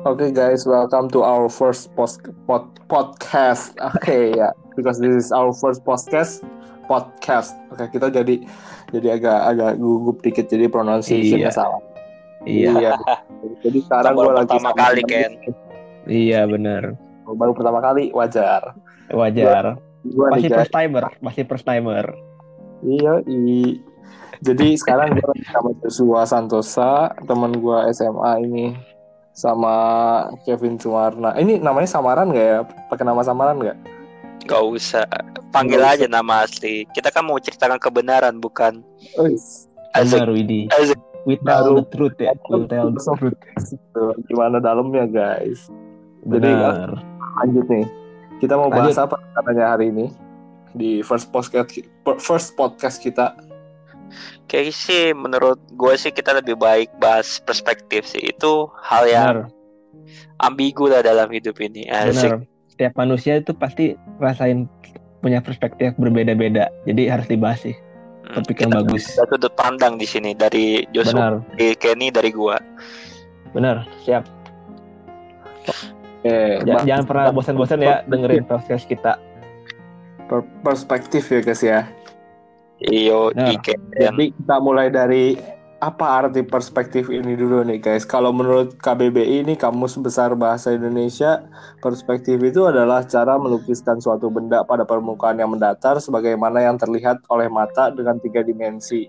Okay, guys, welcome to our first post pod, podcast. Okay, ya, yeah. because this is our first podcast podcast. Oke, okay, kita jadi jadi agak agak gugup dikit jadi pronunciation-nya Iya. salah. Iya. Iya. jadi sekarang gue lagi pertama kali, Ken. Iya benar. Baru pertama kali, wajar. Wajar. Gue nih, Masih first timer, masih first timer. Iya, i. Jadi sekarang gue lagi sama Joshua Santosa, teman gue SMA ini sama Kevin Sumarna. Ini namanya samaran nggak ya? Pakai nama samaran nggak? Gak usah. Panggil Nggak aja nama asli. Kita kan mau ceritakan kebenaran, bukan Oh, asik. Benar Widi. asik. We tell Baru. the truth ya. We tell the truth. gitu. Gimana dalamnya guys? Jadi, Benar. Lanjut nih. Kita mau bahas apa katanya hari ini di first podcast first podcast kita. Kayak sih menurut gue sih kita lebih baik bahas perspektif sih. Itu hal yang Benar. ambigu lah dalam hidup ini. Asik. Benar. Setiap manusia itu pasti rasain punya perspektif berbeda-beda. Jadi harus dibahas sih. Hmm, Topik yang kita bagus. ada sudut pandang di sini dari Joshua, Benar. dari Kenny, dari gua. Benar. Siap. Eh, Ja- Bang, Jangan pernah bosan-bosan ya dengerin podcast kita. per- perspektif ya guys ya. Iyo. Iken. Jadi kita mulai dari apa arti perspektif ini dulu nih guys. Kalau menurut KBBI ini Kamus Besar Bahasa Indonesia, perspektif itu adalah cara melukiskan suatu benda pada permukaan yang mendatar sebagaimana yang terlihat oleh mata dengan tiga dimensi.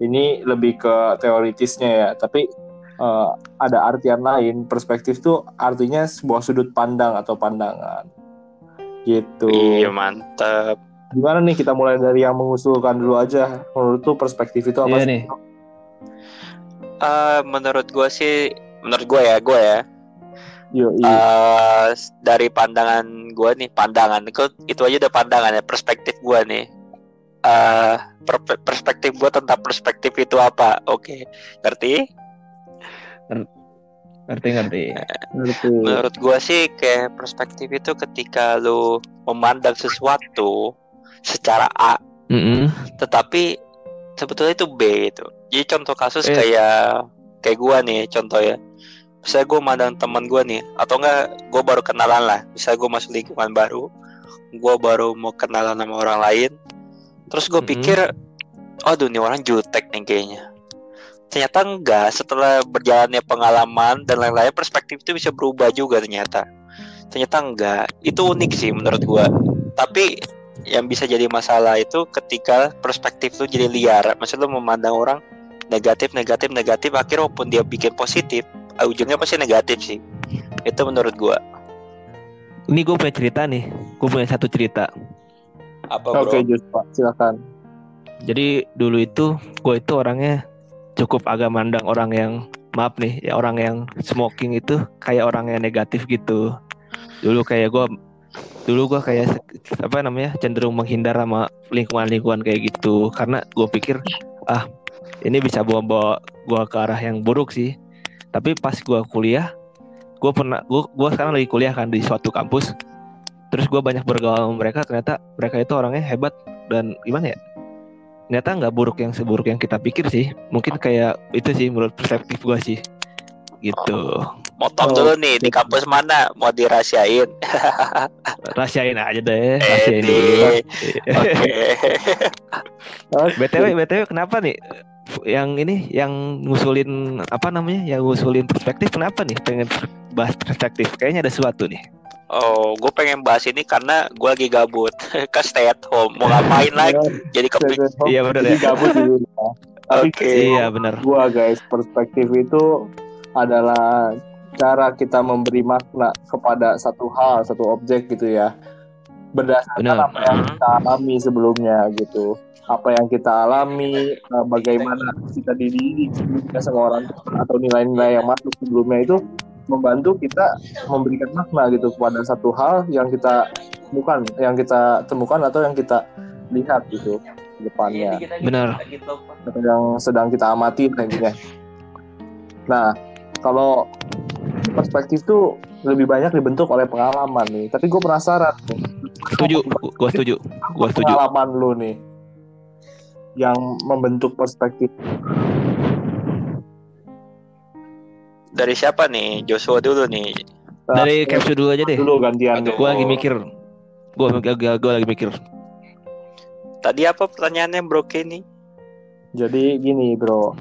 Ini lebih ke teoritisnya ya, tapi eh, ada artian lain. Perspektif itu artinya sebuah sudut pandang atau pandangan. Gitu. Iya, mantap. Gimana nih kita mulai dari yang mengusulkan dulu aja. Menurut tuh perspektif itu apa Iya sih? nih. Eh, menurut gua sih, menurut gua ya, gua ya. Yo, eh dari pandangan gua nih pandangan itu itu aja udah pandangan ya perspektif gua nih eh per- perspektif gua tentang perspektif itu apa oke ngerti Ngerti-ngerti. ngerti. menurut gua sih kayak perspektif itu ketika lu memandang sesuatu secara A. Mm-mm. tetapi sebetulnya itu B itu jadi contoh kasus Eh. kayak kayak gua nih contoh ya. Misalnya gue mandang teman gua nih atau enggak gue baru kenalan lah. Misalnya gue masuk lingkungan baru gue baru mau kenalan sama orang lain. Terus gue Mhm. pikir aduh nih orang jutek nih kayaknya. Ternyata enggak. Setelah berjalannya pengalaman dan lain-lain perspektif itu bisa berubah juga ternyata. Ternyata enggak. Itu unik sih menurut gua. Tapi yang bisa jadi masalah itu ketika perspektif lu jadi liar maksud lu memandang orang negatif negatif negatif akhirnya walaupun dia bikin positif ujungnya pasti negatif sih itu menurut gua Ini gue punya cerita nih. Gue punya satu cerita. apa bro Oke, Pak. Silakan. Jadi dulu itu gue itu orangnya cukup agak mandang orang yang maaf nih ya orang yang smoking itu kayak orang yang negatif gitu. Dulu kayak gue dulu gue kayak apa namanya cenderung menghindar sama lingkungan-lingkungan kayak gitu karena gue pikir ah ini bisa bawa-bawa gue ke arah yang buruk sih. Tapi pas gue kuliah, gue pernah gue gue sekarang lagi kuliah kan di suatu kampus. Terus gue banyak bergaul sama mereka ternyata mereka itu orangnya hebat dan gimana ya ternyata nggak buruk yang seburuk yang kita pikir sih mungkin kayak itu sih menurut perspektif gua sih gitu motong Oh, dulu nih di kampus mana mau dirahasiain rahasiain aja deh rahasiain Edi. dulu oke btw btw kenapa nih yang ini yang ngusulin apa namanya yang ngusulin perspektif kenapa nih pengen bahas perspektif kayaknya ada sesuatu nih Oh, gue pengen bahas ini karena gue lagi gabut, ke stay at home. Mau ngapain lagi? Jadi kepik. Iya, Jadi ya. gabut di rumah. Oke. iya benar gua guys, perspektif itu adalah cara kita memberi makna kepada satu hal, satu objek gitu ya. Berdasarkan Benar. apa yang kita alami sebelumnya gitu. Apa yang kita alami, eh, bagaimana kita dididik sebelumnya sama orang tua, atau nilai-nilai yang masuk sebelumnya itu membantu kita memberikan makna gitu kepada satu hal yang kita temukan, yang kita temukan atau yang kita lihat gitu depannya benar atau yang sedang kita amati nantinya. Nah, kalau perspektif tuh lebih banyak dibentuk oleh pengalaman nih. Tapi gue penasaran nih, setuju gua setuju gua setuju pengalaman lu nih yang membentuk perspektif. dari siapa nih? Joshua dulu nih. Dari capsule dulu aja deh. dulu gantian. Gue lagi mikir. Gue gue lagi mikir. Tadi apa pertanyaannya Bro Kenny? Jadi gini bro,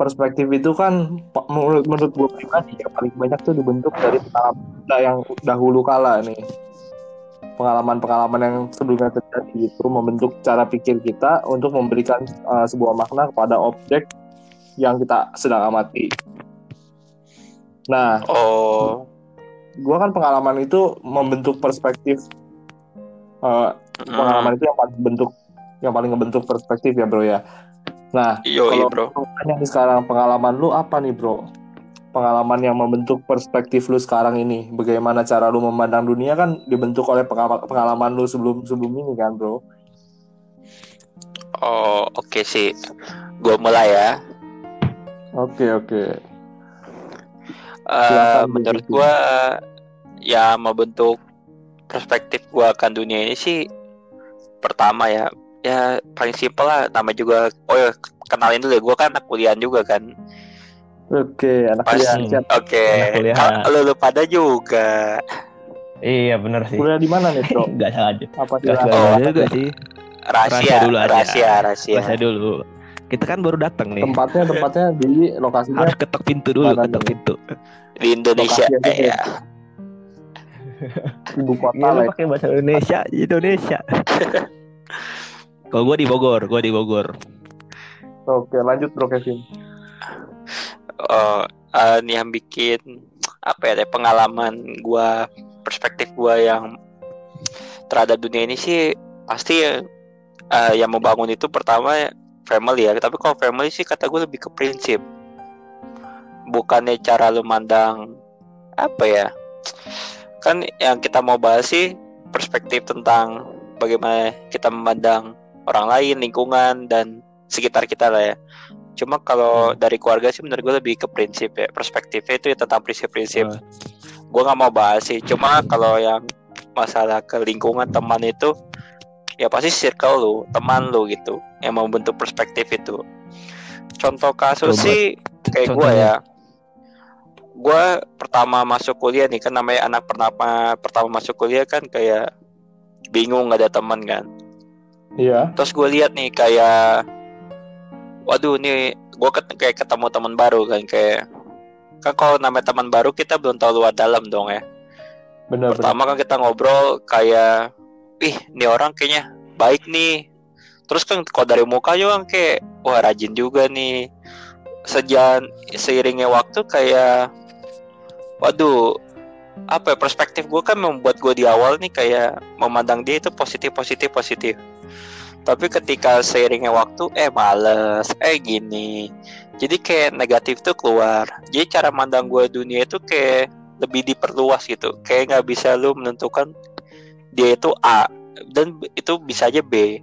perspektif itu kan menurut menurut gue pribadi yang paling banyak tuh dibentuk dari pengalaman yang dahulu kala nih. Pengalaman-pengalaman yang sebelumnya terjadi itu membentuk cara pikir kita untuk memberikan uh, sebuah makna kepada objek yang kita sedang amati. Nah, Oh, gua kan pengalaman itu membentuk perspektif uh, mm, pengalaman itu yang paling bentuk yang paling ngebentuk perspektif ya bro ya. Nah, Yoi, kalau bro. nih sekarang pengalaman lu apa nih bro? Pengalaman yang membentuk perspektif lu sekarang ini, bagaimana cara lu memandang dunia kan dibentuk oleh pengalaman, lu sebelum sebelum ini kan bro? Oh, oke sih. Gue mulai ya. Oke oke. Eh, Silakan, menurut gua ya membentuk perspektif gua akan dunia ini sih pertama ya ya paling simpel lah nama juga oh ya kenalin dulu ya gua kan anak kuliah juga kan Oke anak Pas- kuliah. Siap. oke Anak kuliah. Kalau lu, lu pada juga Iya bener sih. Kuliah di mana nih bro? Gak salah aja. Apa sih? Gak Oh. salah juga sih. rahasia Rahasia dulu aja. rahasia rahasia Rahasia dulu. Kita kan baru datang nih. Tempatnya tempatnya di lokasinya Harus ketok pintu dulu, Mana ketok nih? pintu. di Indonesia eh, ya ibu kota Iya, lu lah. ya. pakai bahasa Indonesia, Indonesia. Kalau gue di Bogor, gue di Bogor. Oke lanjut bro Kevin. oh eh, ini yang bikin apa ya pengalaman gua perspektif gua yang terhadap dunia ini sih pasti eh, yang membangun itu pertama family ya tapi kalau family sih kata gue lebih ke prinsip bukannya cara lu mandang apa ya kan yang kita mau bahas sih perspektif tentang bagaimana kita memandang orang lain lingkungan dan sekitar kita lah ya. Cuma kalau dari keluarga sih menurut gue lebih ke prinsip ya. Perspektifnya itu ya tentang prinsip-prinsip. Oh. gue nggak mau bahas sih. Cuma kalau yang masalah ke lingkungan teman itu ya pasti circle lu teman lu gitu yang membentuk perspektif itu. Contoh kasus Coba. sih kayak gue ya. Gue pertama masuk kuliah nih kan namanya anak pertama pertama masuk kuliah kan kayak bingung nggak ada teman kan Iya. terus gue lihat nih kayak waduh nih gue kayak ketemu teman baru kan kayak kan kalau namanya teman baru kita belum tahu luar dalam dong ya. Benar pertama kan kita ngobrol kayak ih ini orang kayaknya baik nih. Terus kan kalau dari muka juga kan kayak wah rajin juga nih. Sejalan seiringnya waktu kayak waduh apa ya perspektif gue kan membuat gue di awal nih kayak memandang dia itu positif positif positif tapi ketika seiringnya waktu eh males. Eh gini. Jadi kayak negatif tuh keluar. Jadi cara mandang gue dunia itu kayak lebih diperluas gitu. Kayak nggak bisa lu menentukan dia itu A dan itu bisa aja B.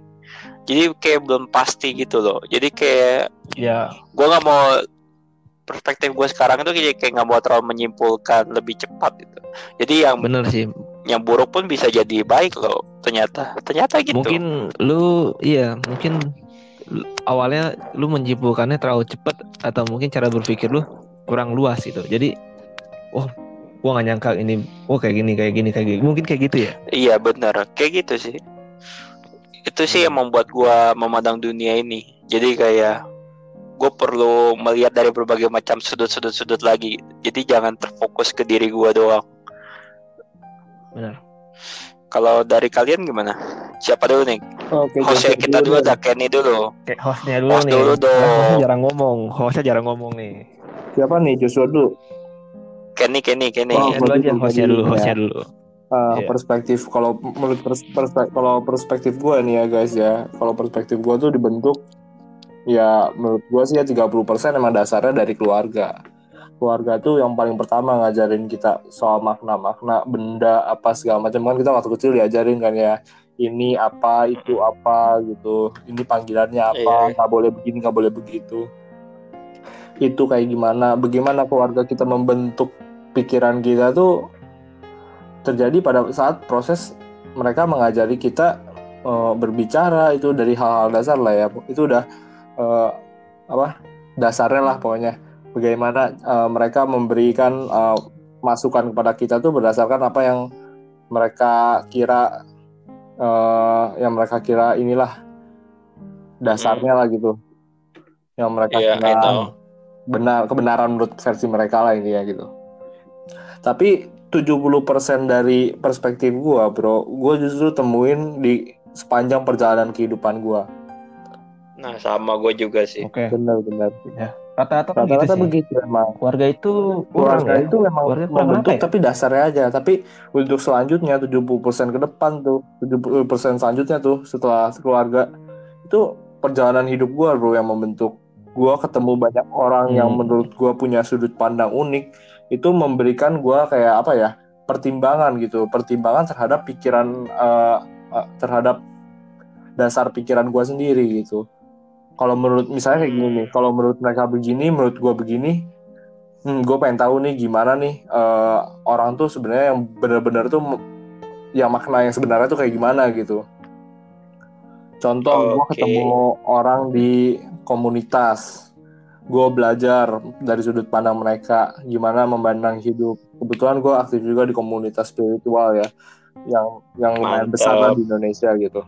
Jadi kayak belum pasti gitu loh. Jadi kayak Ya, gue nggak mau perspektif gue sekarang itu kayak kayak nggak mau terlalu menyimpulkan lebih cepat gitu. Jadi yang bener sih. Yang buruk pun bisa jadi baik loh ternyata ternyata gitu Mungkin lu, iya, mungkin lu- awalnya lu menyimpulkannya terlalu cepat atau mungkin cara berpikir lu kurang luas gitu. Jadi, wah, gua gak nyangka ini, oh kayak gini, kayak gini, kayak gini. Mungkin kayak gitu ya. Iya benar, kayak gitu sih. Itu sih yang membuat gua memandang dunia ini. Jadi kayak gue perlu melihat dari berbagai macam sudut-sudut sudut lagi. Jadi jangan terfokus ke diri gua doang. Benar. Kalau dari kalian gimana? Siapa dulu nih? Oke. Hostnya kita dulu dah Kenny dulu. Kayak hostnya dulu Host nih. dulu dong. hostnya jarang ngomong, hostnya jarang ngomong nih. Siapa nih Joshua dulu? Kenny, Kenny, Kenny. Oh, Ya, dulu aja hostnya dulu, ya. hostnya dulu. Uh, Iya. perspektif kalau menurut pers perspe- kalau perspektif gue nih ya guys ya kalau perspektif gue tuh dibentuk ya menurut gue sih ya 30% emang dasarnya dari keluarga keluarga tuh yang paling pertama ngajarin kita soal makna-makna benda apa segala macam. Kan kita waktu kecil diajarin kan ya ini apa itu apa gitu. Ini panggilannya apa Iya. nggak boleh begini nggak boleh begitu. Itu kayak gimana bagaimana keluarga kita membentuk pikiran kita tuh terjadi pada saat proses mereka mengajari kita eh, berbicara itu dari hal-hal dasar lah ya. Itu udah eh, apa dasarnya lah pokoknya bagaimana uh, mereka memberikan uh, masukan kepada kita tuh berdasarkan apa yang mereka kira uh, yang mereka kira inilah dasarnya lah gitu. Yang mereka I kira benar kebenaran menurut versi mereka lah ini ya gitu. Tapi 70% dari perspektif gua bro gua justru temuin di sepanjang perjalanan kehidupan gua. Nah, sama gue juga sih. Oke. benar-benar Rata-rata kan gitu rata-rata sih. begitu emang Keluarga itu kurang keluarga ya. itu memang kurang membentuk ya? tapi dasarnya aja tapi untuk selanjutnya 70% ke depan tuh 70% selanjutnya tuh setelah keluarga itu perjalanan hidup gua bro yang membentuk gua ketemu banyak orang yang Hmm. menurut gua punya sudut pandang unik itu memberikan gua kayak apa ya pertimbangan gitu pertimbangan terhadap pikiran eh, eh, terhadap dasar pikiran gua sendiri gitu kalau menurut misalnya kayak gini nih kalau menurut mereka begini menurut gua begini hmm, gue pengen tahu nih gimana nih eh, orang tuh sebenarnya yang benar-benar tuh yang makna yang sebenarnya tuh kayak gimana gitu. Contoh gue Oke. ketemu orang di komunitas, gue belajar dari sudut pandang mereka gimana memandang hidup. Kebetulan gue aktif juga di komunitas spiritual ya, yang yang lumayan besar lah di Indonesia gitu.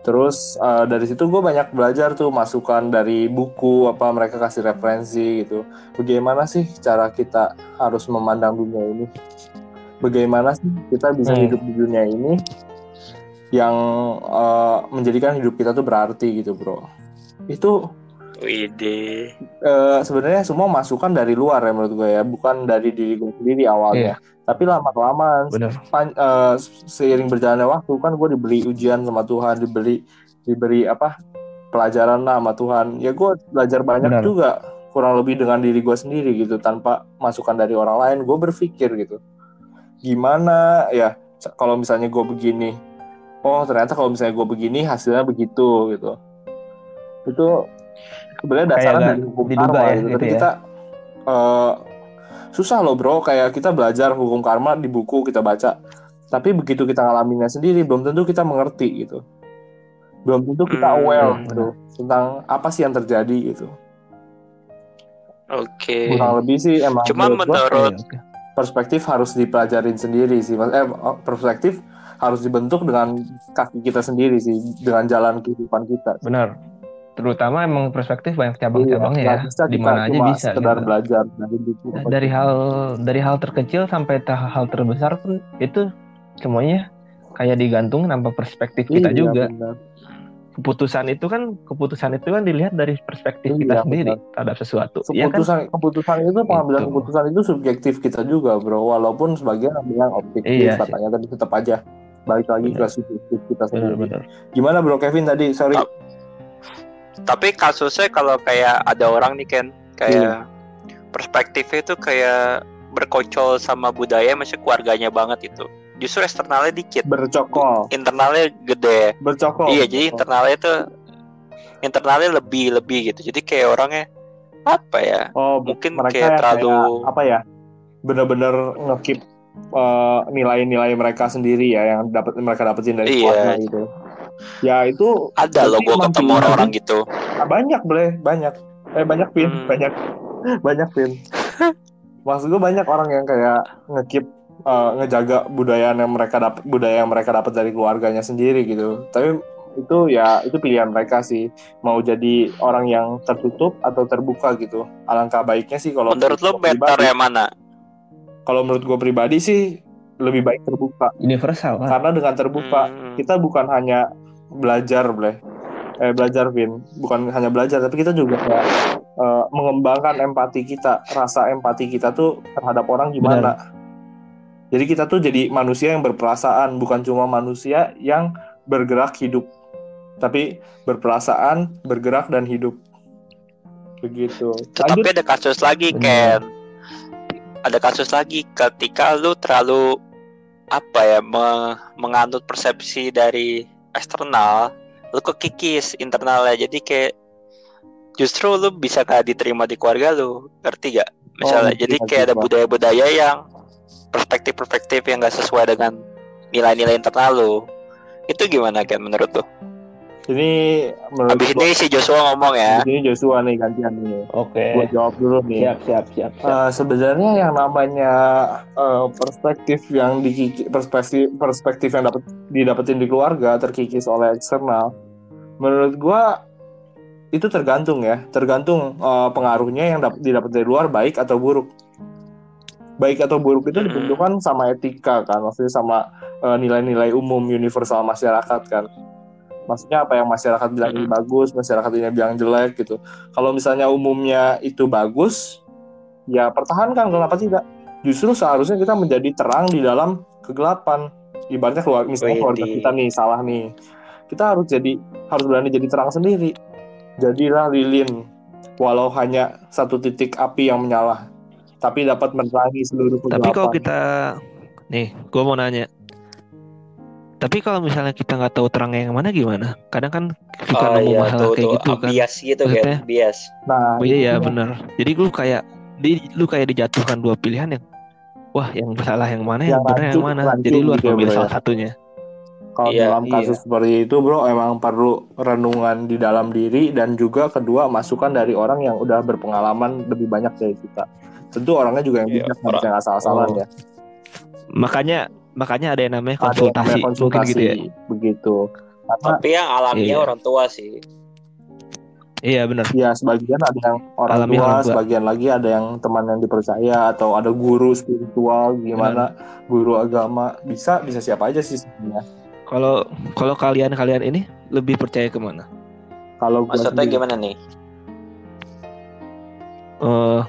Terus eh, dari situ gue banyak belajar tuh masukan dari buku apa mereka kasih referensi gitu bagaimana sih cara kita harus memandang dunia ini? Bagaimana sih kita bisa Hmm. hidup di dunia ini yang eh, menjadikan hidup kita tuh berarti gitu, bro? Itu Wide. eh, sebenarnya semua masukan dari luar ya menurut gue ya, bukan dari diri gue sendiri awalnya. Tapi lama-kelamaan Benar. pan- eh, seiring berjalannya waktu kan gue diberi ujian sama Tuhan, diberi diberi apa pelajaran lah sama Tuhan. Ya gue belajar banyak Benar. juga kurang lebih dengan diri gue sendiri gitu tanpa masukan dari orang lain. Gue berpikir gitu, gimana ya kalau misalnya gue begini, oh ternyata kalau misalnya gue begini hasilnya begitu gitu. Itu sebenarnya dasarnya dari hukum karma ya, gitu. gitu Tapi ya. kita eh, susah loh bro kayak kita belajar hukum karma di buku kita baca tapi begitu kita ngalaminnya sendiri belum tentu kita mengerti gitu belum tentu kita Hmm, aware benar. gitu tentang apa sih yang terjadi gitu Oke. kurang lebih sih emang Cuma menurut gua oke. perspektif harus dipelajarin sendiri sih Mas. eh perspektif harus dibentuk dengan kaki kita sendiri sih dengan jalan kehidupan kita Benar. Terutama emang perspektif banyak cabang-cabangnya Iya, ya. bisa Di kita mana aja bisa sekedar gitu. belajar dari buku dari hal dari hal terkecil sampai hal terbesar pun itu semuanya kayak digantung sama perspektif kita Iya, juga. benar. Keputusan itu kan keputusan itu kan dilihat dari perspektif Iya, kita sendiri benar. terhadap sesuatu. Iya kan? keputusan keputusan itu pengambilan Gitu. keputusan itu subjektif kita juga bro walaupun sebagian bilang objektif Iya katanya tapi tetap aja balik lagi ke subjektif kita sendiri gimana bro Kevin tadi sorry Oh. Tapi kasusnya kalau kayak ada orang nih Ken, kayak perspektifnya itu kayak berkocol sama budaya masih keluarganya banget itu. Justru eksternalnya dikit, bercokol internalnya gede. bercokol iya, jadi internalnya tuh internalnya lebih lebih gitu. Jadi kayak orangnya apa ya? oh mungkin mereka kayak terlalu- apa ya bener-bener ngekip eh, nilai-nilai mereka sendiri ya yang dapat mereka dapetin dari Iya. keluarga gitu ya itu Ada loh gue ketemu orang-orang gitu. Banyak boleh banyak. Eh banyak pin Hmm. banyak. Banyak pin. Maksud gue banyak orang yang kayak ngekip eh, ngejaga budaya yang mereka dapat budaya yang mereka dapat dari keluarganya sendiri gitu. Tapi itu ya itu pilihan mereka sih. Mau jadi orang yang tertutup atau terbuka gitu. Alangkah baiknya sih kalau Menurut lo gua better pribadi- yang mana? kalau menurut gue pribadi sih lebih baik terbuka. Universal karena dengan terbuka Hmm. kita bukan hanya belajar boleh eh belajar Vin. Bukan hanya belajar tapi kita juga kayak eh, mengembangkan empati kita. Rasa empati kita tuh terhadap orang gimana? Jadi kita tuh jadi manusia yang berperasaan bukan cuma manusia yang bergerak hidup tapi berperasaan bergerak dan hidup. Begitu. Tetapi lanjut. ada kasus lagi Benar. Ken. Ada kasus lagi ketika lu terlalu apa ya me- menganut persepsi dari eksternal, lu kekikis internalnya. Jadi kayak justru lu bisa gak diterima di keluarga lu, ngerti gak? Misalnya, ngerti, jadi ngerti, kayak ada Bang. budaya-budaya yang perspektif-perspektif yang gak sesuai dengan nilai-nilai internal lu. Itu gimana Ken menurut lu? Ini menurut Abis gua- ini si Joshua ngomong ya. ini Joshua nih gantian nih. Oke. Gua jawab dulu nih. Siap, siap, siap, siap. Eh, sebenarnya yang namanya eh, perspektif yang dikiki, perspektif perspektif yang dapat didapetin di keluarga terkikis oleh eksternal menurut gua itu tergantung ya tergantung eh, pengaruhnya yang dapat didapat dari luar baik atau buruk baik atau buruk itu Mm-mm. ditentukan sama etika kan maksudnya sama nilai-nilai umum universal masyarakat kan maksudnya apa yang masyarakat bilang ini bagus masyarakat ini bilang jelek gitu. Kalau misalnya umumnya itu bagus ya pertahankan kenapa tidak? Justru seharusnya kita menjadi terang di dalam kegelapan. Ibaratnya keluar misalnya keluarga kita nih salah nih. Kita harus jadi harus berani jadi terang sendiri. Jadilah lilin walau hanya satu titik api yang menyala tapi dapat menerangi seluruh kegelapan Tapi kalau kita nih, gue mau nanya. Tapi kalau misalnya kita nggak tahu terangnya yang mana gimana? Kadang kan suka Oh nemu iya masalah tuh kayak tuh gitu kan. bias gitu Maksudnya- kan, bias. nah Oh iya ya itu benar. Jadi lu kayak di lu kayak dijatuhkan dua pilihan yang wah yang salah yang mana yang, Yang benar yang mana. Jadi lu harus gitu ya, memilih ya. salah satunya. Kalau Iya, dalam kasus seperti itu, bro, emang perlu renungan di dalam diri dan juga kedua masukan dari orang yang udah berpengalaman lebih banyak dari kita. Tentu orangnya juga yang Iya, bijak, nggak orang- bisa nggak salah-salah Oh. ya. Makanya makanya ada yang namanya Ada yang konsultasi, namanya mungkin konsultasi, gitu ya. begitu. Karena Tapi yang alaminya Iya. orang tua sih. Iya benar. ya sebagian ada yang orang Alami tua, orang tua. sebagian lagi ada yang teman yang dipercaya atau ada guru spiritual, gimana guru agama, bisa bisa siapa aja sih sebenarnya. Kalau kalau kalian kalian ini lebih percaya ke mana? Kalau Maksudnya sendiri- gimana nih? Eh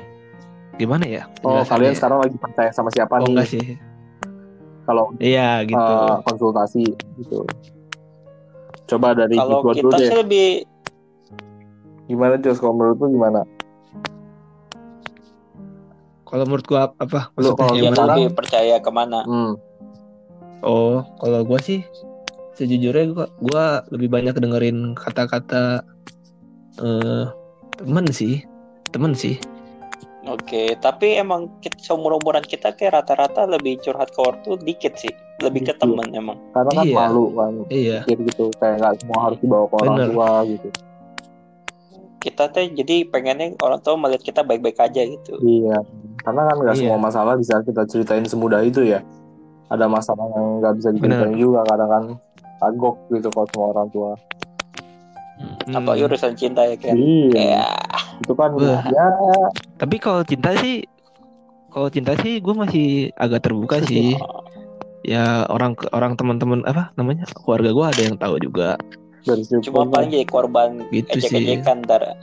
gimana ya? Oh, kalian ya? sekarang lagi percaya sama siapa Oh nih? enggak sih. Kalau Iya gitu. eh, konsultasi gitu. Coba dari Kalau gua dulu kita deh. sih lebih Gimana Jos? Kalau menurut lu gimana? Kalau menurut gua apa? Lu Maksudnya kalau ya lebih percaya ke mana? Hmm. Oh, kalau gua sih sejujurnya gua gua lebih banyak dengerin kata-kata eh temen sih, temen sih. Oke, tapi emang kita seumur umuran kita kayak rata-rata lebih curhat ke orang tuh dikit sih, lebih ke Dikit. temen emang. Karena kan Iya. malu kan. Iya, gitu kayak nggak semua harus dibawa ke orang Bener. tua gitu. Kita teh jadi pengennya orang tua melihat kita baik-baik aja gitu. Iya. Karena kan nggak Iya. semua masalah bisa kita ceritain semudah itu ya. Ada masalah yang nggak bisa diceritain juga kadang kan agok gitu kalau semua orang tua. Hmm. Apalagi urusan cinta ya kan. Iya. Ya, Itu kan Wah. ya Tapi kalau cinta sih, kalau cinta sih gue masih agak terbuka sih. Ya orang orang teman-teman apa namanya keluarga gue ada yang tahu juga. dari cuma paling jadi korban Gitu sih. ejek-ejekan ntar.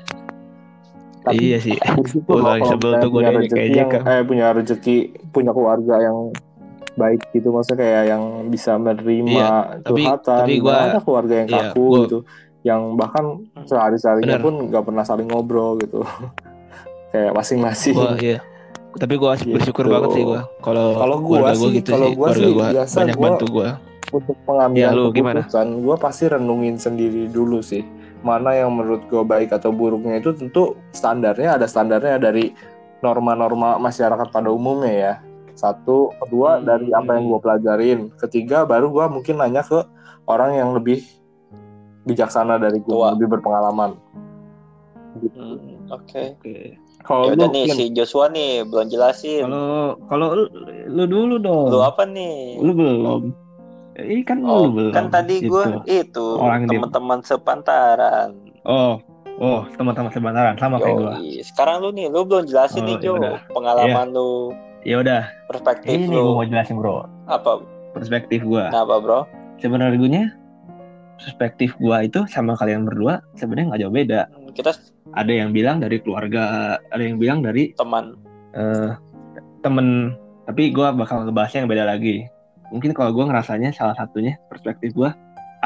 Tapi iya sih. bersyukur Gua loh lagi kalau sebel tuh gua punya rezeki ejek yang kan. eh punya rezeki punya keluarga yang baik gitu maksudnya kayak yang bisa menerima Iya, tapi- curhatan tapi gua- Gimana ada keluarga yang iya, kaku gua- gitu yang bahkan sehari-harinya Bener. pun nggak pernah saling ngobrol gitu kayak masing-masing Gua iya. Tapi gue bersyukur Gitu. banget sih gue. Kalau Kalau gua sih- gitu kalau keluarga sih gua biasa banyak gua- bantu gue. untuk pengambilan Ya, lu keputusan gue pasti renungin sendiri dulu sih mana yang menurut gue baik atau buruknya itu tentu standarnya ada standarnya dari norma-norma masyarakat pada umumnya ya satu kedua Hmm. dari apa yang gue pelajarin ketiga baru gue mungkin nanya ke orang yang lebih bijaksana dari gue Tua. lebih berpengalaman gitu. Hmm, Oke. kalau Ya lu udah nih si Joshua nih belum jelasin. Kalau kalau lu, lu dulu dong. Lu apa nih? Lu belum. Ini kan Oh, lu belum. kan tadi Gitu. gue itu teman-teman sepantaran. Oh, oh teman-teman sebentar sama kayak gua. Yoi. Sekarang lu nih, lu belum jelasin Oh, nih Jo, yaudah. pengalaman lu, Ya udah, perspektif ini nih gua lu. mau jelasin bro. Apa? Perspektif gua. Kenapa bro? Sebenarnya perspektif gua itu sama kalian berdua sebenarnya nggak jauh beda. Kita Ada yang bilang dari keluarga, ada yang bilang dari teman. eh, temen. Tapi gua bakal ngebahasnya yang beda lagi. Mungkin kalau gua ngerasanya salah satunya perspektif gua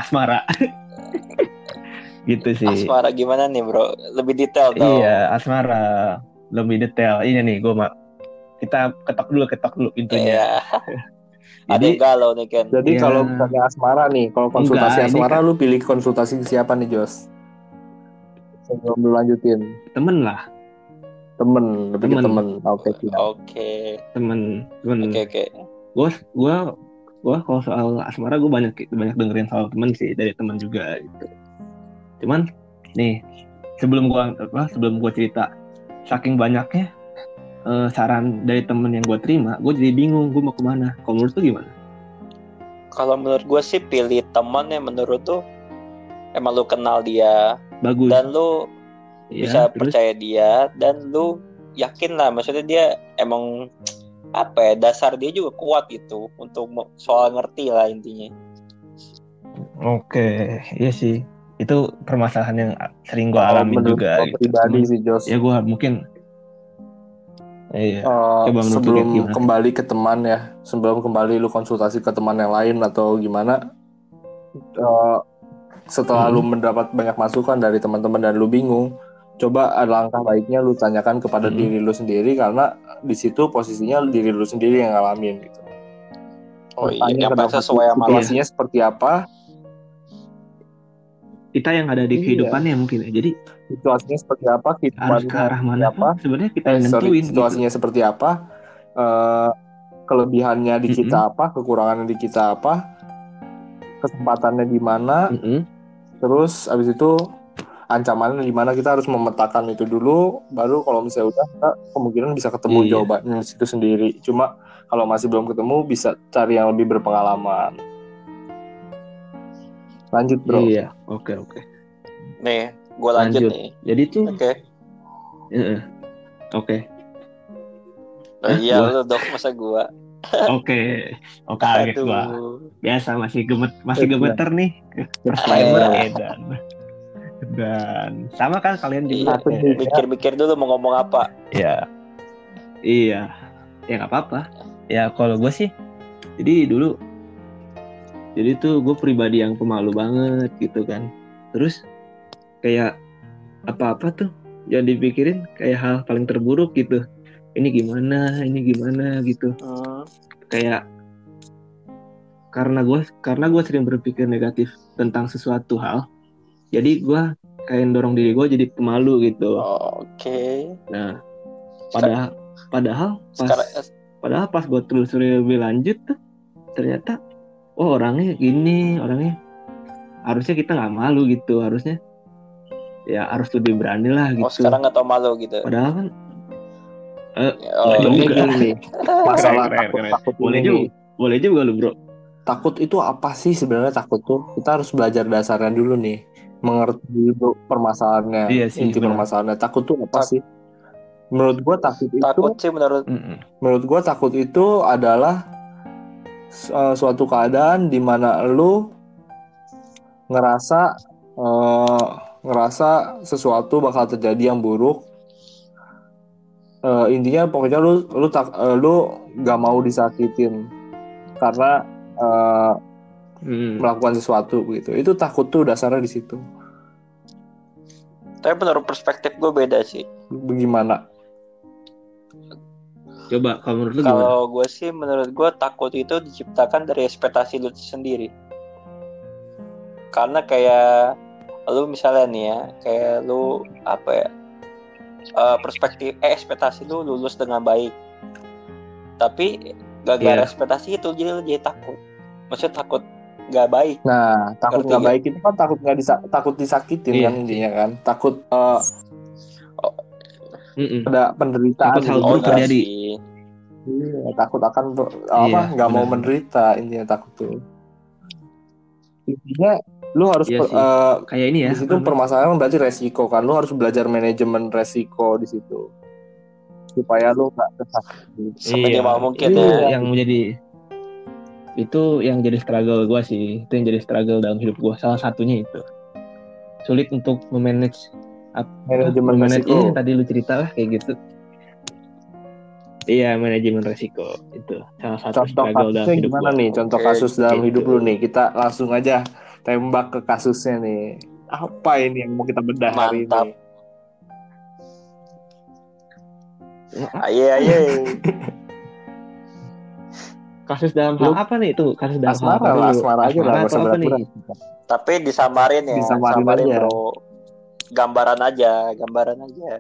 asmara. gitu sih. Asmara gimana nih bro? Lebih detail dong. Iya, asmara lebih detail. Ini nih, gue mak. Kita ketok dulu, ketok dulu pintunya. Iya. Ada galau nih kan. jadi Ya. kalau misalnya asmara nih kalau konsultasi Enggak, asmara kan- lu pilih konsultasi ke siapa nih Jos sebelum lu lanjutin temen lah, temen lebih ke Temen. temen oke siap. Oke. temen, temen. Oke oke. Gue, gue, gue kalau soal asmara gue banyak banyak dengerin soal temen sih dari temen juga. Gitu. cuman nih sebelum gua apa sebelum gua cerita saking banyaknya eh, saran dari temen yang gua terima gue jadi bingung gue mau ke mana kalau menurut lu gimana Kalau menurut gue sih pilih teman yang menurut tuh emang lu kenal dia bagus dan lu Ya, bisa terus? percaya dia dan lu yakin lah maksudnya dia emang apa ya dasar dia juga kuat gitu untuk soal ngerti lah intinya. Oke, iya sih. Itu permasalahan yang sering gue menurut juga. gitu. pribadi sih Jos. Ya gue mungkin, iya. Eh, Coba sebelum gimana? kembali ke teman ya, sebelum kembali lu konsultasi ke teman yang lain atau gimana, eh, setelah Hmm. lu mendapat banyak masukan dari teman-teman dan lu bingung, coba alangkah baiknya lu tanyakan kepada Hmm. diri lu sendiri karena di situ posisinya diri lu sendiri yang ngalamin gitu. Oh iya, yang sesuai situasinya seperti apa, Kita yang ada di Iya. kehidupannya mungkin. ya. Jadi situasinya seperti apa, harus ke arah mana apa, sebenarnya kita eh, yang sorry, nentuin. gitu. situasinya seperti apa, eh, kelebihannya di kita apa, kekurangannya di kita apa, kesempatannya di mana, Mm-mm. terus abis itu ancamannya di mana kita harus memetakan itu dulu, baru kalau misalnya udah kita kemungkinan bisa ketemu Iya. jawabannya situ sendiri. Cuma kalau masih belum ketemu bisa cari yang lebih berpengalaman. Lanjut bro. Iya, oke oke. Nih, gue lanjut, Lanjut. nih. Jadi tuh, Oke. Heeh. oke, Oh, iya lu dok masa gua. oke, oke kaget gua. Biasa masih gemet, masih Iya. gemeter nih. Disclaimer edan. Dan sama kan kalian juga. Aku ya. juga. Mikir-mikir dulu mau ngomong apa. Ya, iya, ya nggak apa-apa. Ya kalau gue sih, jadi dulu, jadi tuh gue pribadi yang pemalu banget gitu kan. Terus kayak apa-apa tuh yang dipikirin kayak hal paling terburuk gitu. Ini gimana, ini gimana gitu. Hmm. Kayak karena gue karena gue sering berpikir negatif tentang sesuatu hal, jadi gue kayak dorong diri gue jadi pemalu gitu. Oke. Nah, padahal padahal pas Sekarang padahal pas gue telusuri lebih lanjut tuh ternyata oh orangnya gini orangnya harusnya kita nggak malu gitu harusnya ya harus lebih berani lah gitu oh sekarang nggak tau malu gitu. padahal kan Oh, Nggak Ini juga. gini nih, masalah Keren, takut-takut boleh ini juga boleh juga lu bro Takut itu apa sih sebenarnya takut tuh? Kita harus belajar dasarnya dulu nih. Mengerti dulu permasalahannya, Iya sih, inti benar. permasalahannya. Takut tuh apa Tak- sih? Menurut gua takut itu takut sih menurut menurut gua takut itu adalah uh, suatu keadaan di mana lu ngerasa uh, ngerasa sesuatu bakal terjadi yang buruk. Uh, intinya pokoknya lu lu tak uh, lu gak mau disakitin karena uh, Mm. melakukan sesuatu gitu. Itu takut tuh dasarnya di situ. Tapi menurut perspektif gue beda sih. Bagaimana coba kalau menurut lu gimana? Kalau gue sih menurut gue takut itu diciptakan dari ekspektasi lu sendiri. Karena kayak lu misalnya nih ya kayak lu apa ya eh, perspektif eh ekspektasi lu lulus dengan baik. Tapi gara-gara Iya. ekspektasi itu jadi lu jadi takut. Maksudnya takut nggak baik. Nah takut nggak baik itu kan takut nggak disa- takut disakitin Iya. kan intinya kan. Takut uh, Mm-mm. ada penderitaan. Takut hal buruk enggak terjadi. Iya, takut akan apa Iya, nggak mau menderita intinya takut tuh. Intinya lu harus Iya per- eh, kayak ini ya di situ permasalahan berarti resiko kan. Lu harus belajar manajemen resiko di situ. Supaya lu nggak tersakiti Seminimal mungkin itu ya. yang menjadi itu yang jadi struggle gue sih. Itu yang jadi struggle dalam hidup gue salah satunya itu. Sulit untuk memanage manajemen memanage resiko. Ini yang tadi lu cerita lah kayak gitu iya manajemen resiko. Itu salah satu contoh struggle dalam hidup gimana gue nih? Contoh Oke, kasus dalam gitu. hidup lu nih. Kita langsung aja tembak ke kasusnya nih. Apa ini yang mau kita bedah hari Mantap. ini ayo ayo kasus dalam hal apa nih itu? Kasus dalam hal asmara apa lah dulu? asmara aja lah Asmara apa nih? tapi disamarin ya Disamarin samarin aja. bro. Gambaran aja gambaran aja.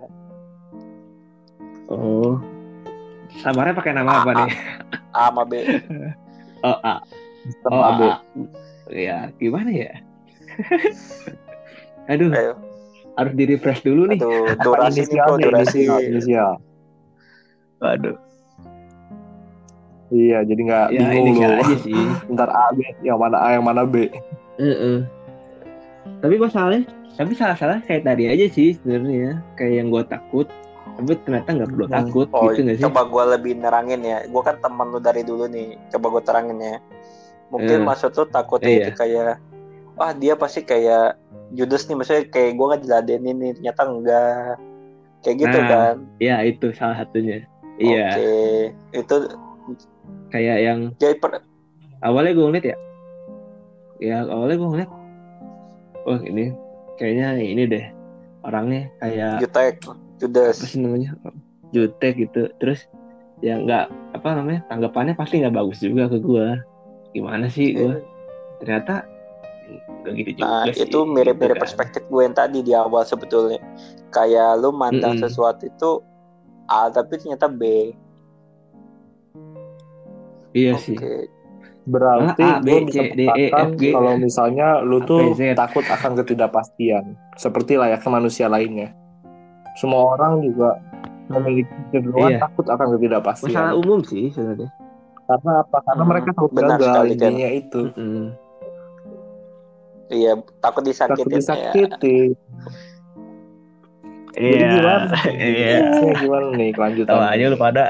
Oh sabarnya pakai nama apa A- nih A sama B oh A Sistem oh. A. ya gimana ya Aduh, Ayo. harus di refresh dulu nih. Aduh, durasi nih nih, durasi. inisial, inisial. Waduh. Iya, jadi nggak Ya bingung lu. aja sih. Ntar A, B, yang mana A, yang mana B. Heeh. Tapi masalahnya, tapi salah-salah kayak tadi aja sih sebenarnya. Kayak yang gue takut, tapi ternyata nggak perlu Hmm. takut Oh, gitu nggak sih? coba gue lebih nerangin ya. Gue kan temen lu dari dulu nih. Coba gue terangin ya. Mungkin Eh. maksud lu takutnya Iya. itu kayak, wah dia pasti kayak Judas nih. Maksudnya kayak gue kan diladenin nih. Ternyata enggak. Kayak gitu Nah, kan. Iya itu salah satunya. Iya, Oke. Itu kayak yang jadi per- awalnya gue ngeliat ya, ya awalnya gue ngeliat, oh ini kayaknya ini deh orangnya kayak jutek Judas. apa sih namanya jutek gitu terus ya nggak apa namanya tanggapannya pasti nggak bagus juga ke gue gimana sih gue ternyata nggak gitu juga Nah, sih, itu mirip-mirip gitu kan. perspektif gue yang tadi di awal sebetulnya. Kayak lu mandang Mm-mm. sesuatu itu A tapi ternyata B. iya Oke. sih Berarti A, B, C, D, E, F, G. kalau misalnya lu A, tuh B, Z. takut akan ketidakpastian, seperti layaknya manusia lainnya. Semua orang juga memiliki kecenderungan Iya. takut akan ketidakpastian. masalah umum sih sebenarnya Karena apa? Karena Hmm, mereka takut benar gagal intinya itu. Mm-mm. Iya, takut Takut disakitin ya. disakiti. Jadi iya gimana? iya Ini gimana nih tahu kelanjutannya? aja lu pada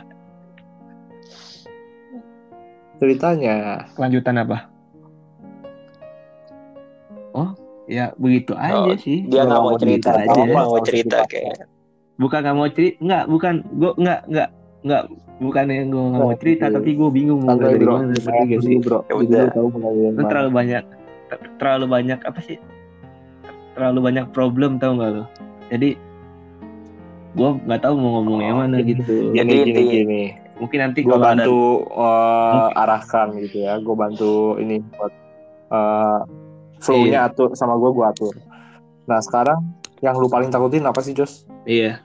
Ceritanya. kelanjutan apa oh ya begitu aja Oh, sih Dia nggak mau cerita, dia aja. nggak mau cerita kayak. Bukan nggak mau cerita nggak bukan gue nggak nggak nggak bukan yang gue nggak mau cerita tapi gue bingung mau dari bro, mana ngerti gak sih bro. Ya udah. lu terlalu banyak ter- terlalu banyak apa sih terlalu banyak problem tau gak lo jadi gue nggak tahu mau ngomong yang mana gitu Jadi gini gini. mungkin nanti Gue ada bantu uh, arahkan gitu ya. Gue bantu ini buat uh, flow-nya Iya. atur sama gue gue atur. Nah sekarang yang lu paling takutin apa sih Jos? iya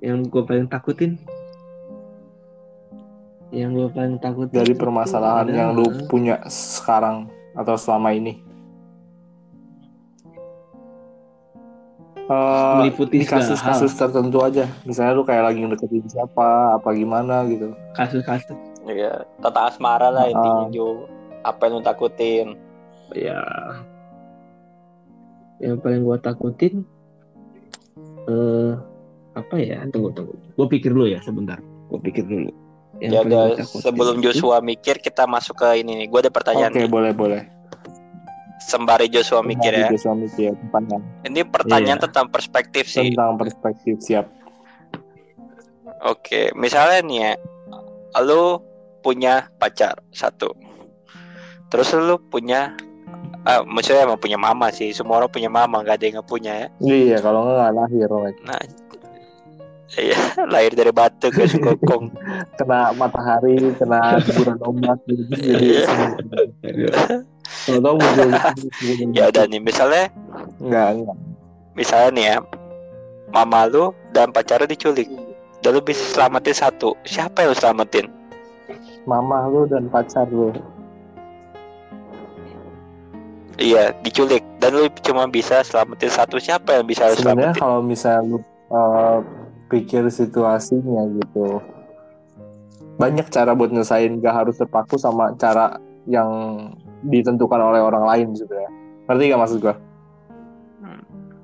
yang gue paling takutin yang gue paling takutin Dari itu permasalahan yang lu punya sekarang atau selama ini? Eh, Meliputi kasus-kasus tertentu aja. Misalnya lu kayak lagi ngedeketin siapa, apa gimana gitu. kasus-kasus Iya, tata asmara lah Ah. intinya Jo. Apa yang lu takutin? ya yang paling gue takutin eh apa ya tunggu tunggu gue pikir dulu ya sebentar gue pikir dulu yang Ya gua takutin sebelum itu- Joshua mikir kita masuk ke ini nih. Gue ada pertanyaan Oke, nih. boleh boleh. Sembari Joshua mikir ya. Suami ya, pertanyaan Ini pertanyaan Iya. tentang perspektif sih. tentang perspektif siap. Oke, misalnya nih ya, lu punya pacar satu, terus lu punya, ah, maksudnya emang punya mama sih, semua orang punya mama, gak ada yang nggak punya ya. Iya, kalau nggak lahir. Nah, iya, lahir dari batu ke sukokong. kena matahari, kena hiburan ombak gitu jadi kalau tahu muncul. Ya udah nih, misalnya, enggak enggak. misalnya nih ya, mama lu dan pacarnya diculik, dan lu bisa selamatin satu, siapa yang lu selamatin? mama lu dan pacar lu. Iya, diculik, dan lu cuma bisa selamatin satu, siapa yang bisa lu sebenarnya kalau misalnya lu eh, pikir situasinya gitu banyak cara buat nyelesain gak harus terpaku sama cara yang ditentukan oleh orang lain sebenarnya ngerti gak maksud gua Hmm.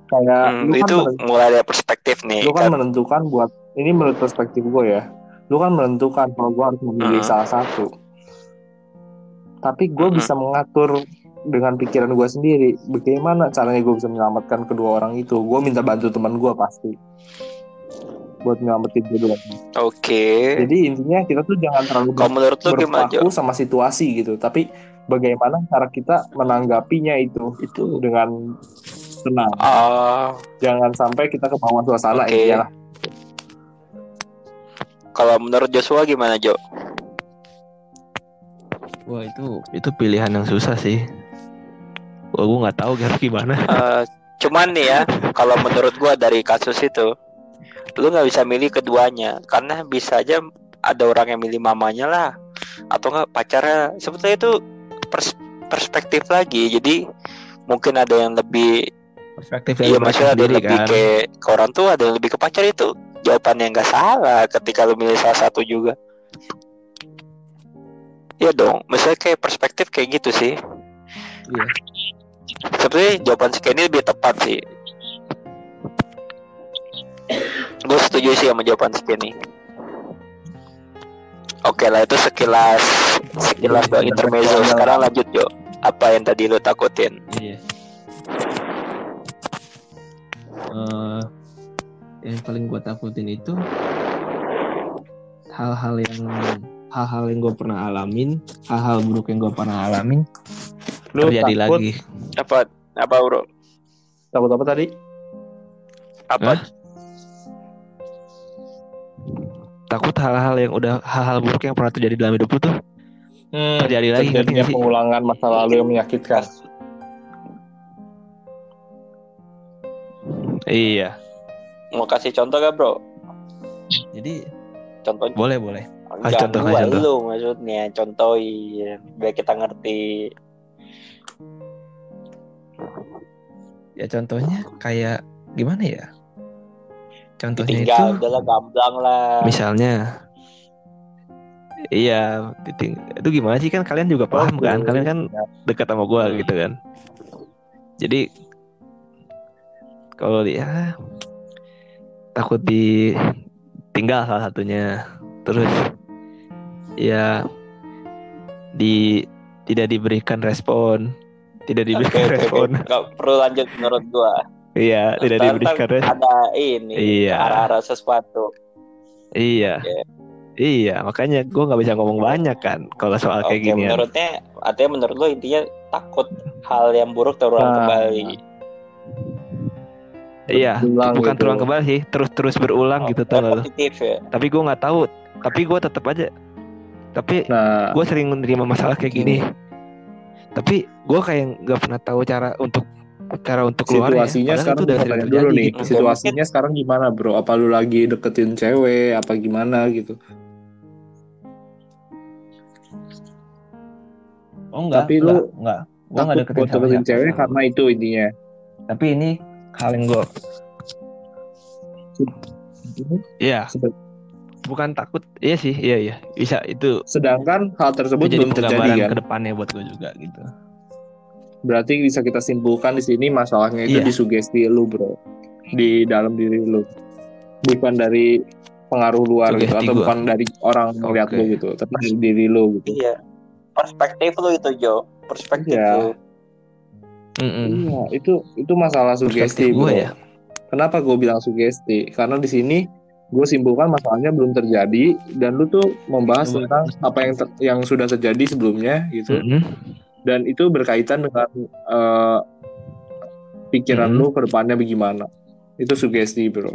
kayak Hmm, lu kan itu menentukan- mulai dari perspektif nih. lu kan kan? menentukan buat ini menurut perspektif gue ya lu kan menentukan kalau gue harus memilih Hmm. salah satu tapi gue Hmm. bisa mengatur dengan pikiran gue sendiri bagaimana caranya gue bisa menyelamatkan kedua orang itu gue minta bantu teman gue pasti buat nyelamatin kedua Oke. jadi intinya kita tuh jangan terlalu Kalau menurut lu gimana, sama situasi gitu tapi bagaimana cara kita menanggapinya itu itu dengan tenang Ah, jangan sampai kita ke bawah suasana Oke. ya kalau menurut Joshua gimana, Jo? Wah itu itu pilihan yang susah sih. Wah gue nggak tahu Gar gimana. Eh, cuman nih ya, kalau menurut gua dari kasus itu, lu nggak bisa milih keduanya karena bisa aja ada orang yang milih mamanya lah, atau nggak pacarnya. Sebetulnya itu pers- perspektif lagi jadi mungkin ada yang lebih perspektif iya maksudnya ada yang lebih kan ke ke orang tua ada yang lebih ke pacar itu jawaban yang nggak salah ketika lu milih salah satu juga Iya dong, maksudnya kayak perspektif kayak gitu sih. Iya. Sebenarnya jawaban si Kenny lebih tepat sih. Gue setuju sih sama jawaban si Kenny. Oke lah itu sekilas sekilas doang intermezzo. Sekarang lanjut Jo. Apa yang tadi lu takutin? Iya. Eh, yang paling gue takutin itu hal-hal yang hal-hal yang gue pernah alamin, hal-hal buruk yang gue pernah alamin Lu terjadi takut, lagi. Apa apa bro? Takut apa tadi? Apa? Hah? Takut hal-hal yang udah hal-hal buruk yang pernah terjadi dalam hidup lu tuh Hmm, terjadi lagi ngerti terjadinya sih? pengulangan masa lalu yang menyakitkan. Iya. Mau kasih contoh gak bro? Jadi Contohnya boleh boleh. Kasih Enggak contoh, gua, contoh. lu maksudnya contohin biar kita ngerti. Ya contohnya kayak gimana ya? Contohnya itu Tinggal udahlah gamblang lah. misalnya Iya, diting- itu gimana sih kan kalian juga paham kan? Kalian kan dekat sama gua gitu kan. Jadi kalau dia takut ditinggal salah satunya, terus ya di tidak diberikan respon, tidak diberikan oke, respon. oke. Nggak perlu lanjut menurut gua. Iya, tidak diberikan respon. Ada ini Iya. arah-arah sesuatu. Iya. Oke. Iya, makanya gua nggak bisa ngomong banyak kan kalau soal kayak gini. menurutnya artinya menurut lo intinya takut hal yang buruk terulang Nah. kembali. Iya, Berulang bukan gitu. terulang kembali sih, terus-terus berulang gitu tau gak lu. Repetitif ya. Tapi gua nggak tahu, tapi gua tetap aja. Tapi Nah, gue sering menerima masalah kayak gini. Tapi gue kayak nggak pernah tahu cara untuk cara untuk keluar situasinya sekarang udah sering terjadi dulu nih. gitu. Situasinya sekarang gimana, Bro? Apa lu lagi deketin cewek apa gimana gitu? Oh enggak, Tapi enggak, lu enggak. Gue nggak Takut deketin sama deketin cewek karena itu intinya. Tapi ini hal yang gue, iya, bukan takut. Iya sih, iya iya, bisa itu. Sedangkan hal tersebut jadi belum terjadi kan? ke depannya buat gue juga gitu. Berarti bisa kita simpulkan di sini masalahnya itu Iya. di sugesti lu, Bro. Di dalam diri lu. Bukan dari pengaruh luar gitu Sugesti atau gua. bukan dari orang ngeliat Oke. lu gitu, tapi dari diri lu gitu. Iya. Perspektif lu itu Jo. Perspektif Iya. lu. Mm-mm. Iya, itu itu masalah sugesti, Bro. gue ya. Kenapa gue bilang sugesti? Karena di sini gue simpulkan masalahnya belum terjadi dan lu tuh membahas tentang apa yang ter- yang sudah terjadi sebelumnya gitu Mm-mm. Dan itu berkaitan dengan eh, pikiran Hmm. lu ke depannya bagaimana. Itu sugesti, Bro.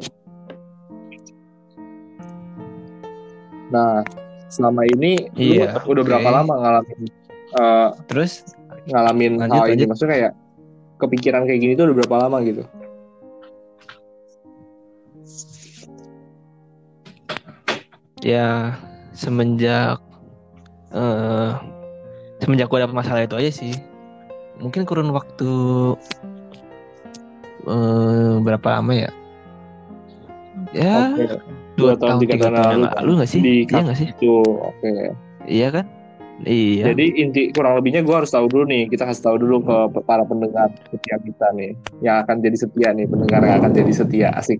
Nah, selama ini Iya, lu udah berapa lama ngalamin eh, Terus ngalamin Lanjut, hal ini? Maksudnya kayak kepikiran kayak gini tuh udah berapa lama gitu? ya semenjak eh semenjak gue dapet masalah itu aja sih. Mungkin kurun waktu eh berapa lama ya? Ya Oke. dua, dua tahun, tahun tiga tiga tahun tahun yang lalu, lalu nggak sih? Di iya nggak sih? Itu oke. iya kan? Iya. Jadi inti kurang lebihnya gue harus tahu dulu nih, kita kasih tahu dulu ke para pendengar setia kita nih, yang akan jadi setia nih, pendengar yang akan jadi setia, asik.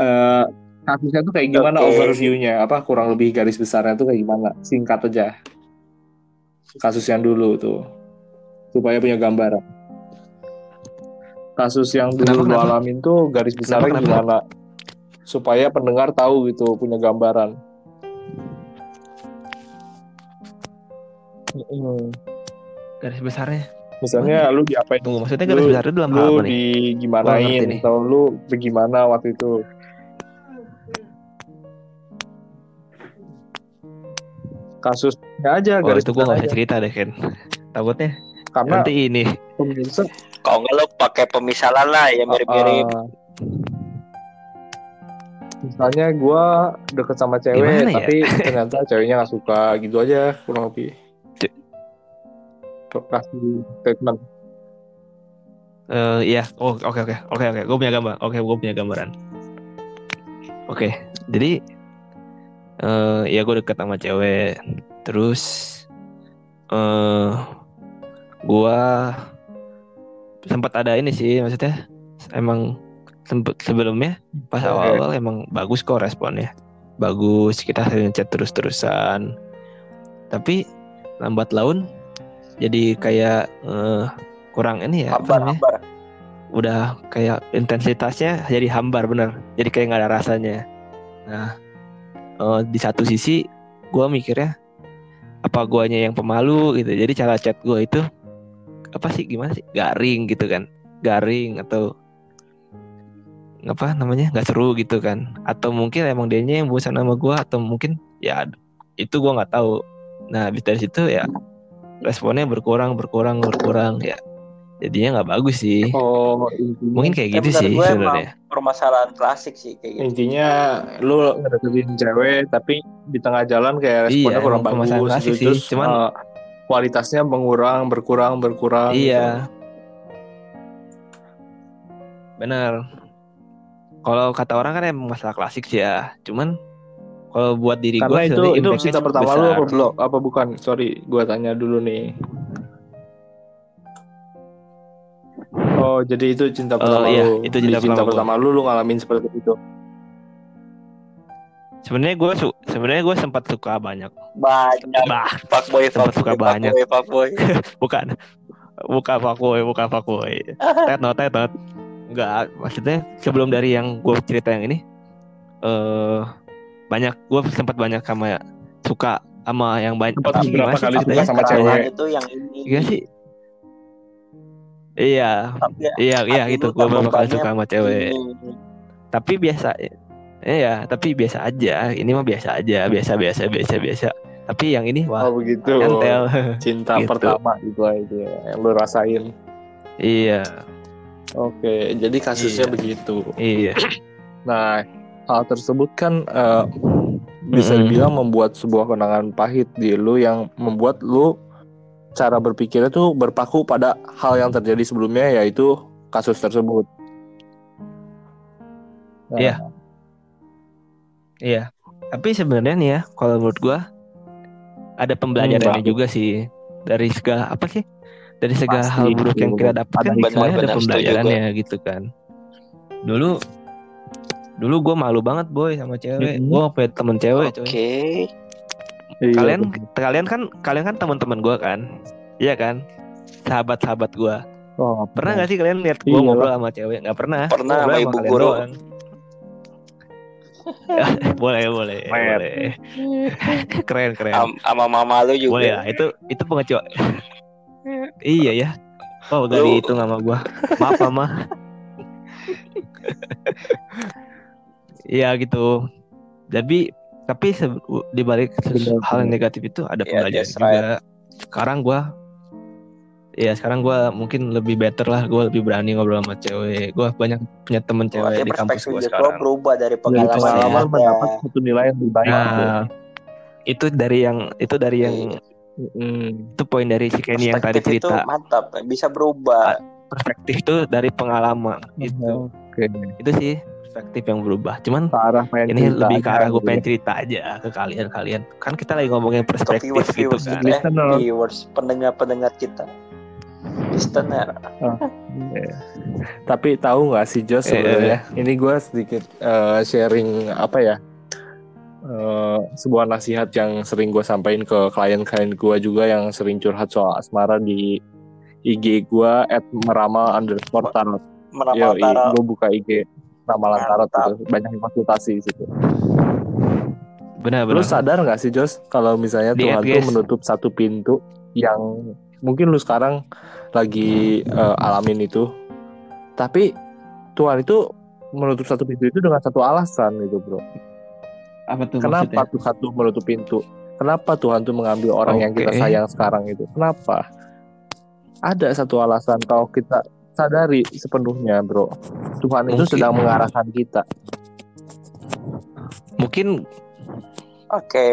Eh kasusnya tuh kayak gimana Oke. overview-nya, apa kurang lebih garis besarnya tuh kayak gimana, singkat aja. Kasus yang dulu tuh, supaya punya gambaran. Kasus yang dulu Kenapa, kenapa? alamin tuh garis besarnya Kenapa, gimana, supaya pendengar tahu gitu, punya gambaran. garis besarnya? Misalnya lu diapain tunggu maksudnya garis Lu- besarnya dalam lu apa nih? Digimanain atau lu bagaimana waktu itu kasusnya aja oh garis itu gue nggak besar bisa cerita deh Ken takutnya karena nanti ini pemirsa Kalau nggak lo pakai pemisalan lah ya mirip-mirip. uh, misalnya gua deket sama cewek Gimana ya? tapi ternyata ceweknya nggak suka gitu aja kurang lebih kasih statement. Eh iya, oh oke oke oke oke, gue punya gambar. Oke, gue punya gambaran. Oke, jadi eh ya gue deket sama cewek, terus eh gua sempat ada ini sih, maksudnya emang sempet sebelumnya pas awal-awal emang bagus kok responnya, bagus kita sering chat terus-terusan, tapi lambat laun jadi kayak eh, kurang ini ya apa Hambar, namanya? hambar. udah kayak intensitasnya jadi hambar bener. Jadi kayak nggak ada rasanya. Nah eh, di satu sisi gua mikirnya apa guanya yang pemalu gitu. Jadi cara chat gua itu apa sih gimana sih? Garing gitu kan. Garing atau apa namanya nggak seru gitu kan. Atau mungkin emang dianya yang bosan sama gua atau mungkin ya itu gua nggak tahu. Nah habis dari situ ya responnya berkurang berkurang berkurang ya jadinya nggak bagus sih Oh, intinya, mungkin kayak Ya, gitu sih gue sebenarnya emang permasalahan klasik sih kayak gitu. intinya lu ngedeketin cewek tapi di tengah jalan kayak responnya Iya, kurang bagus klasik gitu. sih, Terus cuman- eh, kualitasnya berkurang, berkurang, berkurang. iya benar kalau kata orang kan emang masalah klasik sih ya cuman kalau buat diri gitu. gue itu itu cinta pertama lu besar. apa belum? Apa bukan? Sorry, gua tanya dulu nih. Oh, jadi itu cinta pertama iya, lu. itu Di cinta cinta pertama pertama lu lu ngalamin seperti itu. sebenarnya gue su sebenarnya gue sempat suka banyak Banyak bah fuckboy, Tempat fuckboy, suka banyak. fuckboy, fuckboy. bukan buka fuckboy buka fuckboy tet not tet not enggak maksudnya sebelum dari yang gue cerita yang ini eh banyak gue sempat banyak sama suka sama yang banyak Sempat beberapa kali suka sama cewek. itu yang ini. Iya sih iya Tapi ya, iya iya gitu gue kali tambah suka sama cewek ini. tapi biasa iya tapi biasa aja ini mah biasa aja biasa biasa biasa biasa tapi yang ini wah Oh, begitu. nyantel Cinta Gitu. pertama itu aja yang lu rasain. iya Oke, jadi kasusnya Iya. begitu. iya Nah, hal tersebut kan eh, bisa dibilang membuat sebuah kenangan pahit di lu yang membuat lu cara berpikirnya tuh berpaku pada hal yang terjadi sebelumnya yaitu kasus tersebut. Nah, Iya. Iya. Tapi sebenarnya nih ya, kalau menurut gua ada pembelajarannya Hmm, juga sih dari segala apa sih? Dari segala Pasti, hal buruk yang kita dapatkan sebenarnya ada pembelajarannya gitu kan. Dulu dulu gua malu banget boy sama cewek. Mhm. Gua punya temen cewek Oke. coy. Iya, Kalian betul. kalian kan kalian kan teman-teman gua kan? Iya kan? Sahabat-sahabat gua. Oh, Pernah nggak sih kalian lihat gua Iya lah. ngobrol sama cewek? Nggak pernah. Pernah sama ibu guru. doang. boleh, boleh, Wet. boleh. keren, keren. Am- Sama mama lu juga. Boleh ya, itu itu pengecualian. iya ya. Oh, udah Lu- dihitung sama gua. Maaf, Mama. Iya gitu. Jadi tapi di balik hal yang negatif itu ada Iya, pembelajaran that's juga. Sekarang gua Ya sekarang gua mungkin lebih better lah Gua lebih berani ngobrol sama cewek Gua banyak punya temen cewek Berarti di kampus lo sekarang berubah dari Dari pengalaman yang ada. mendapat satu nilai yang lebih baik. Nah itu dari yang itu dari yang Mm. itu poin dari si Kenny yang tadi Perspektif itu cerita mantap, bisa berubah. perspektif itu dari pengalaman gitu Oke. itu sih perspektif yang berubah cuman arah ini cerita lebih ke arah gue pengen ya. cerita aja ke kalian kalian kan kita lagi ngomongin perspektif viewers gitu viewers kan eh, Listener. viewers pendengar-pendengar kita. Listener. Iya. Tapi tahu nggak sih Jos Eh, sebenarnya? Ini gue sedikit eh, sharing apa ya? eh, sebuah nasihat yang sering gue sampaikan ke klien-klien gue juga yang sering curhat soal asmara di IG gue at meramal underscore tarot. Meramal Yo, tarot. gue buka IG ramalan tarot gitu. Banyak konsultasi di situ. benar Lu benar sadar nggak sih Jos kalau misalnya Lihat, Tuhan tuh menutup satu pintu yang mungkin lu sekarang lagi eh, alamin itu, tapi Tuhan itu menutup satu pintu itu dengan satu alasan gitu bro. apa tuh Kenapa Tuhan tuh menutup pintu? Kenapa Tuhan tuh mengambil orang yang kita sayang sekarang itu? Kenapa? Ada satu alasan kalau kita sadari sepenuhnya bro. Tuhan itu Mungkin. sedang mengarahkan kita. mungkin Oke.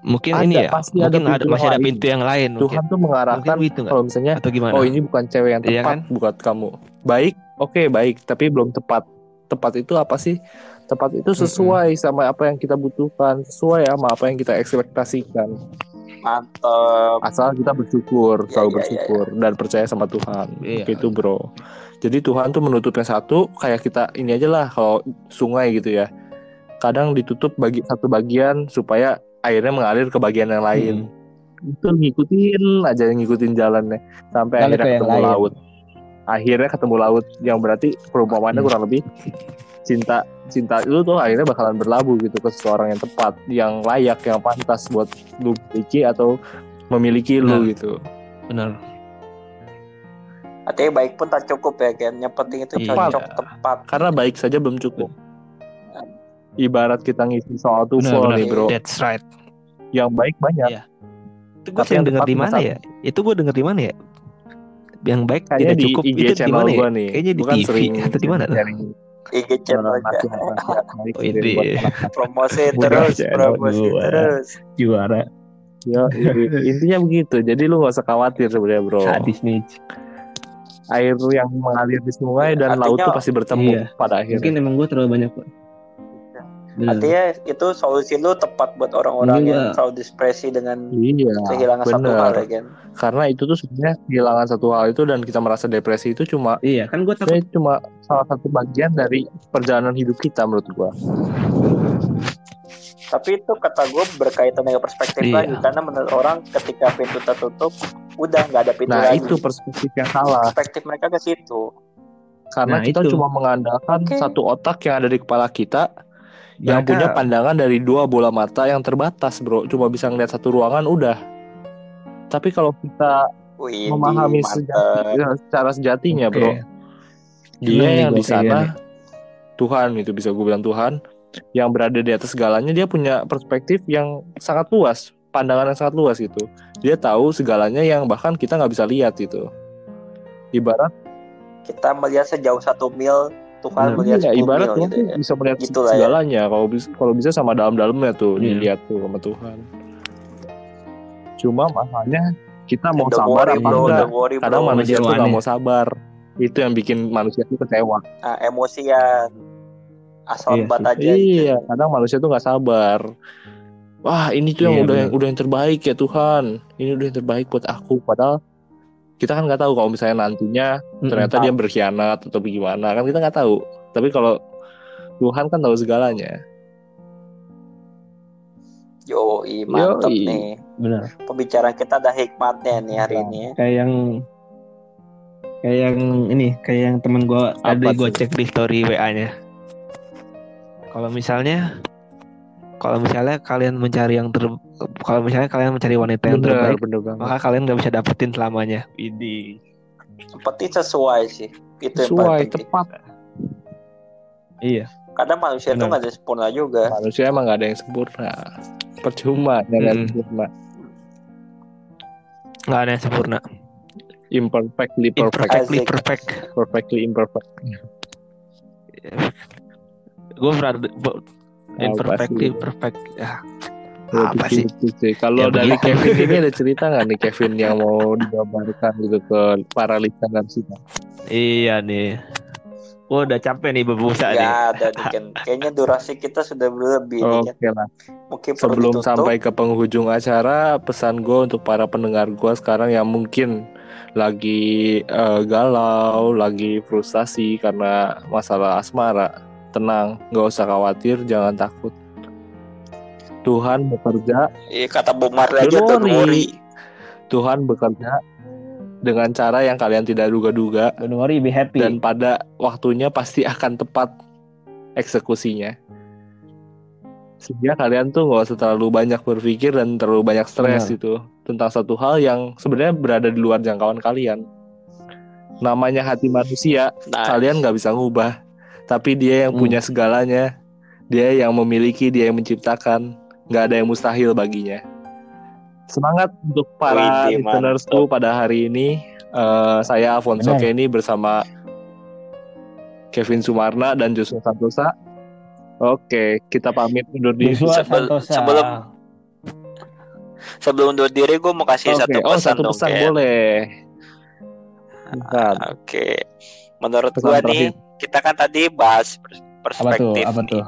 Mungkin Ada, ini ya. pasti ada Mungkin ada, pintu masih yang ada lain. pintu yang lain. Tuhan Mungkin, tuh mengarahkan mungkin gitu kalau misalnya Atau gimana? oh ini bukan cewek yang Iya tepat kan? buat kamu. Baik, oke baik, tapi belum tepat. Tepat itu apa sih? Tepat itu sesuai sama apa yang kita butuhkan, sesuai sama apa yang kita ekspektasikan. Mantap. Asal kita bersyukur, Iya, selalu iya, bersyukur dan percaya sama Tuhan. Iya. Gitu, Bro. Jadi Tuhan tuh menutup yang satu kayak kita ini aja lah kalau sungai gitu ya. Kadang ditutup bagi satu bagian supaya airnya mengalir ke bagian yang lain. Itu ngikutin aja ngikutin jalannya sampai Ngalir akhirnya ke ketemu lain. laut. Akhirnya ketemu laut yang berarti perumpamannya Hmm. kurang lebih cinta cinta itu tuh akhirnya bakalan berlabuh gitu ke seseorang yang tepat, yang layak, yang pantas buat lu miliki atau memiliki lu Benar. gitu. Benar. Artinya baik pun tak cukup ya kan. Yang penting itu Iya. cocok tepat. Karena baik saja belum cukup. Ibarat kita ngisi soal Benar, nih bro, That's right. yang baik banyak. Iya. Itu gue sering yang dengar di mana ya? Itu gue dengar di mana ya? Yang baik Kayaknya tidak di cukup IG itu di channel mana ya? gua nih. Kayaknya di Gua kan TV sering atau di mana? tuh? IG aja. baik Oh, anak-anak. Promosi terus, promosi terus. Juara. Yo, intinya begitu. Jadi lu gak usah khawatir sebenarnya bro. Sadis nih. Air yang mengalir di sungai dan Artinya- laut tuh pasti bertemu Iya. pada akhirnya. Mungkin emang gue terlalu banyak Bener. Artinya itu solusi lu tepat buat orang-orang Mungkin yang selalu depresi dengan Iya, kehilangan satu bener. hal ya kan. Karena itu tuh sebenarnya kehilangan satu hal itu dan kita merasa depresi itu cuma Iya kan gue takut cuma salah satu bagian dari perjalanan hidup kita menurut gua. Tapi itu kata gue berkaitan dengan perspektif Iya. lagi karena menurut orang ketika pintu tertutup udah nggak ada pintu Nah, lagi. itu perspektif yang salah. perspektif mereka ke situ. Karena Nah, kita itu. cuma mengandalkan Oke. satu otak yang ada di kepala kita yang Mereka- punya pandangan dari dua bola mata yang terbatas, bro. Cuma bisa ngeliat satu ruangan udah. Tapi kalau kita Wih, memahami sejati, ya, secara sejatinya, Oke. bro, dia yang di sana. Tuhan itu bisa gue bilang Tuhan yang berada di atas segalanya dia punya perspektif yang sangat luas, pandangan yang sangat luas gitu. Dia tahu segalanya yang bahkan kita nggak bisa lihat gitu. Ibarat Kita melihat sejauh satu mil, Tuhan Bener. melihat 10 ibarat mil gitu tuh ya. bisa melihat Gitu ya. segalanya. Kalau bisa, kalau bisa sama dalam-dalamnya tuh Iya. dilihat tuh sama Tuhan. Cuma masalahnya kita mau Don't sabar worry, apa bro, enggak? Kadang manusia tuh nggak mau sabar. Itu yang bikin manusia tuh kecewa. Nah, emosian. Asal Iya bat aja. Iya, kadang manusia tuh nggak sabar. Wah, ini tuh yang Iya, udah benar. yang udah yang terbaik ya Tuhan. Ini udah yang terbaik buat aku. Padahal kita kan nggak tahu kalau misalnya nantinya ternyata dia berkhianat atau gimana kan kita nggak tahu. Tapi kalau Tuhan kan tahu segalanya. Yoi, mantep Yoi. nih. bener. Pembicaraan kita ada hikmatnya nih hari ini. ya. Kayak yang kayak yang ini kayak yang temen gue tadi Apa gue cek di story WA-nya. Kalau misalnya kalau misalnya kalian mencari yang ter kalau misalnya kalian mencari wanita yang Bener, terbaik, bener banget. maka kalian nggak bisa dapetin selamanya. Idi. Seperti sesuai sih. Itu yang Sesuai, paling penting. tepat. iya Kadang manusia Benar. nggak ada sempurna juga. Manusia emang nggak ada yang sempurna. Percuma, jangan Mm-mm. sempurna. Nggak ada yang sempurna. Imperfectly perfect. Imperfectly perfect. Perfectly imperfect. Gue pernah sih? perfect. Ya, Ya, apa sih? sih. Kalau Ya, dari. Kevin ini ada cerita nggak nih Kevin yang mau digambarkan gitu ke para listener kita? Iya nih. Gue udah capek nih berbusa nih. Ada nih kan. Kayaknya durasi kita sudah berlebih nih. Oke lah. Mungkin Sebelum ditutup. sampai ke penghujung acara, pesan gue untuk para pendengar gue sekarang yang mungkin lagi eh, galau, lagi frustasi karena masalah asmara, tenang, nggak usah khawatir, jangan takut. Tuhan bekerja, Iya kata Bob Marley Don't aja worry. Tuhan bekerja dengan cara yang kalian tidak duga-duga don't worry be happy dan pada waktunya pasti akan tepat eksekusinya. Sehingga kalian tuh nggak usah terlalu banyak berpikir dan terlalu banyak stres Benar. gitu tentang satu hal yang sebenarnya berada di luar jangkauan kalian. Namanya hati manusia, Nah, kalian nggak bisa ngubah, tapi dia yang Hmm. punya segalanya, dia yang memiliki, dia yang menciptakan, nggak ada yang mustahil baginya. Semangat untuk para Widih, listenersku pada hari ini. Eh, saya Afonso Benar. Kenny bersama Kevin Sumarna dan Joshua Santosa. Oke, kita pamit undur diri. Joshua sebel- Santosa. sebelum- sebelum undur diri gue mau kasih Oke, satu oh pesan satu dong pesan Ken. boleh. Oke, menurut Pesan gua terakhir. nih kita kan tadi bahas pers- Apa tuh? perspektif. Apa nih. tuh?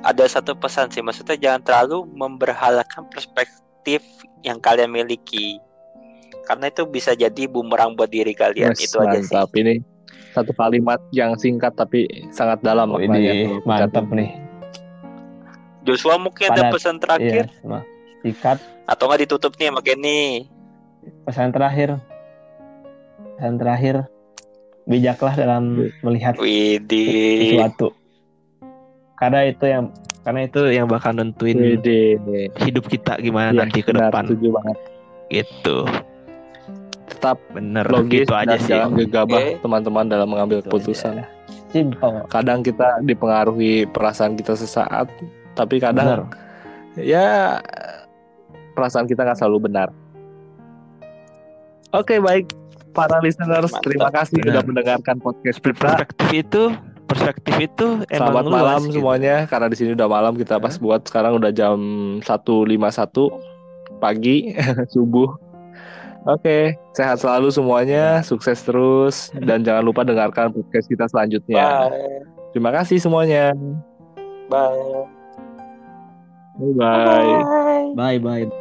Ada satu pesan sih, maksudnya jangan terlalu memberhalakan perspektif yang kalian miliki, karena itu bisa jadi bumerang buat diri kalian. Yes, itu aja sih. mantap. Ini satu kalimat yang singkat tapi sangat dalam Oh, ini mantap nih. Joshua mungkin ada Padat. pesan terakhir Iya. Sikat atau nggak ditutup nih sama Kenny? pesan terakhir. Pesan terakhir bijaklah dalam melihat Widih. sesuatu. Karena itu yang Karena itu yang bakal nentuin Wede. hidup kita gimana Iya, nanti ke depan. setuju banget. Gitu. Tetap Bener logis gitu aja dan sih. jangan gegabah Oke. teman-teman dalam mengambil Itu keputusan. aja. Simple. Kadang kita dipengaruhi perasaan kita sesaat, tapi kadang ya perasaan kita nggak selalu benar. Oke baik para listeners, Mantap. terima kasih Benar. sudah mendengarkan podcast kita. Perspektif itu perspektif itu emang Selamat luas malam gitu. semuanya, karena di sini udah malam kita pas buat sekarang udah jam 1.51 pagi subuh. Oke, sehat selalu semuanya, sukses terus dan jangan lupa dengarkan podcast kita selanjutnya. Bye. Terima kasih semuanya. Bye. Bye bye. Bye bye.